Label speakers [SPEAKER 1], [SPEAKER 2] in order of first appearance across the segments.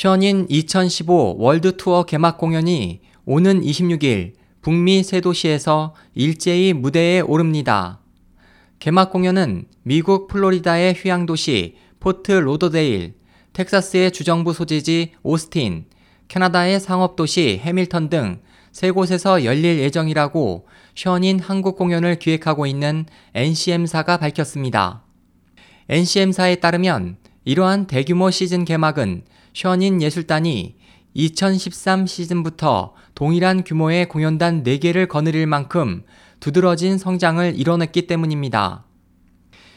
[SPEAKER 1] 션윈 2015 월드 투어 개막 공연이 오는 26일 북미 세 도시에서 일제히 무대에 오릅니다. 개막 공연은 미국 플로리다의 휴양 도시 포트 로더데일, 텍사스의 주정부 소재지 오스틴, 캐나다의 상업 도시 해밀턴 등 세 곳에서 열릴 예정이라고 션윈 한국 공연을 기획하고 있는 NCM사가 밝혔습니다. NCM사에 따르면 이러한 대규모 시즌 개막은 션윈 예술단이 2013 시즌부터 동일한 규모의 공연단 4개를 거느릴 만큼 두드러진 성장을 이뤄냈기 때문입니다.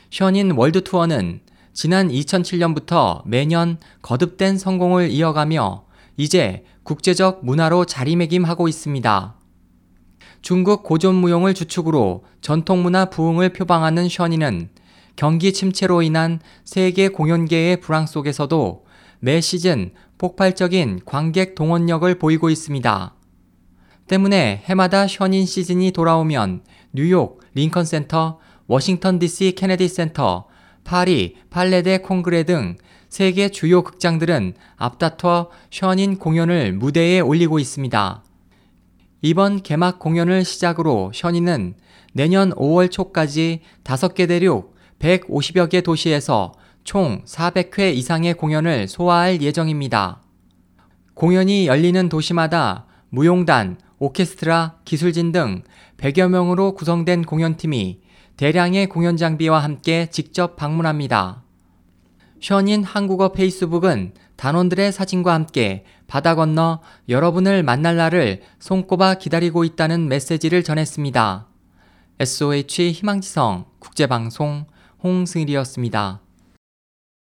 [SPEAKER 1] 션윈 월드 투어는 지난 2007년부터 매년 거듭된 성공을 이어가며 이제 국제적 문화로 자리매김하고 있습니다. 중국 고전 무용을 주축으로 전통문화 부흥을 표방하는 션윈은 경기 침체로 인한 세계 공연계의 불황 속에서도 매 시즌 폭발적인 관객 동원력을 보이고 있습니다. 때문에 해마다 션윈 시즌이 돌아오면 뉴욕 링컨 센터, 워싱턴 DC 케네디 센터, 파리 팔레데 콩그레 등 세계 주요 극장들은 앞다퉈 션윈 공연을 무대에 올리고 있습니다. 이번 개막 공연을 시작으로 션윈은 내년 5월 초까지 5개 대륙 150여 개 도시에서 총 400회 이상의 공연을 소화할 예정입니다. 공연이 열리는 도시마다 무용단, 오케스트라, 기술진 등 100여 명으로 구성된 공연팀이 대량의 공연 장비와 함께 직접 방문합니다. 션인 한국어 페이스북은 단원들의 사진과 함께 바다 건너 여러분을 만날 날을 손꼽아 기다리고 있다는 메시지를 전했습니다. SOH 희망지성 국제방송 홍승일이었습니다.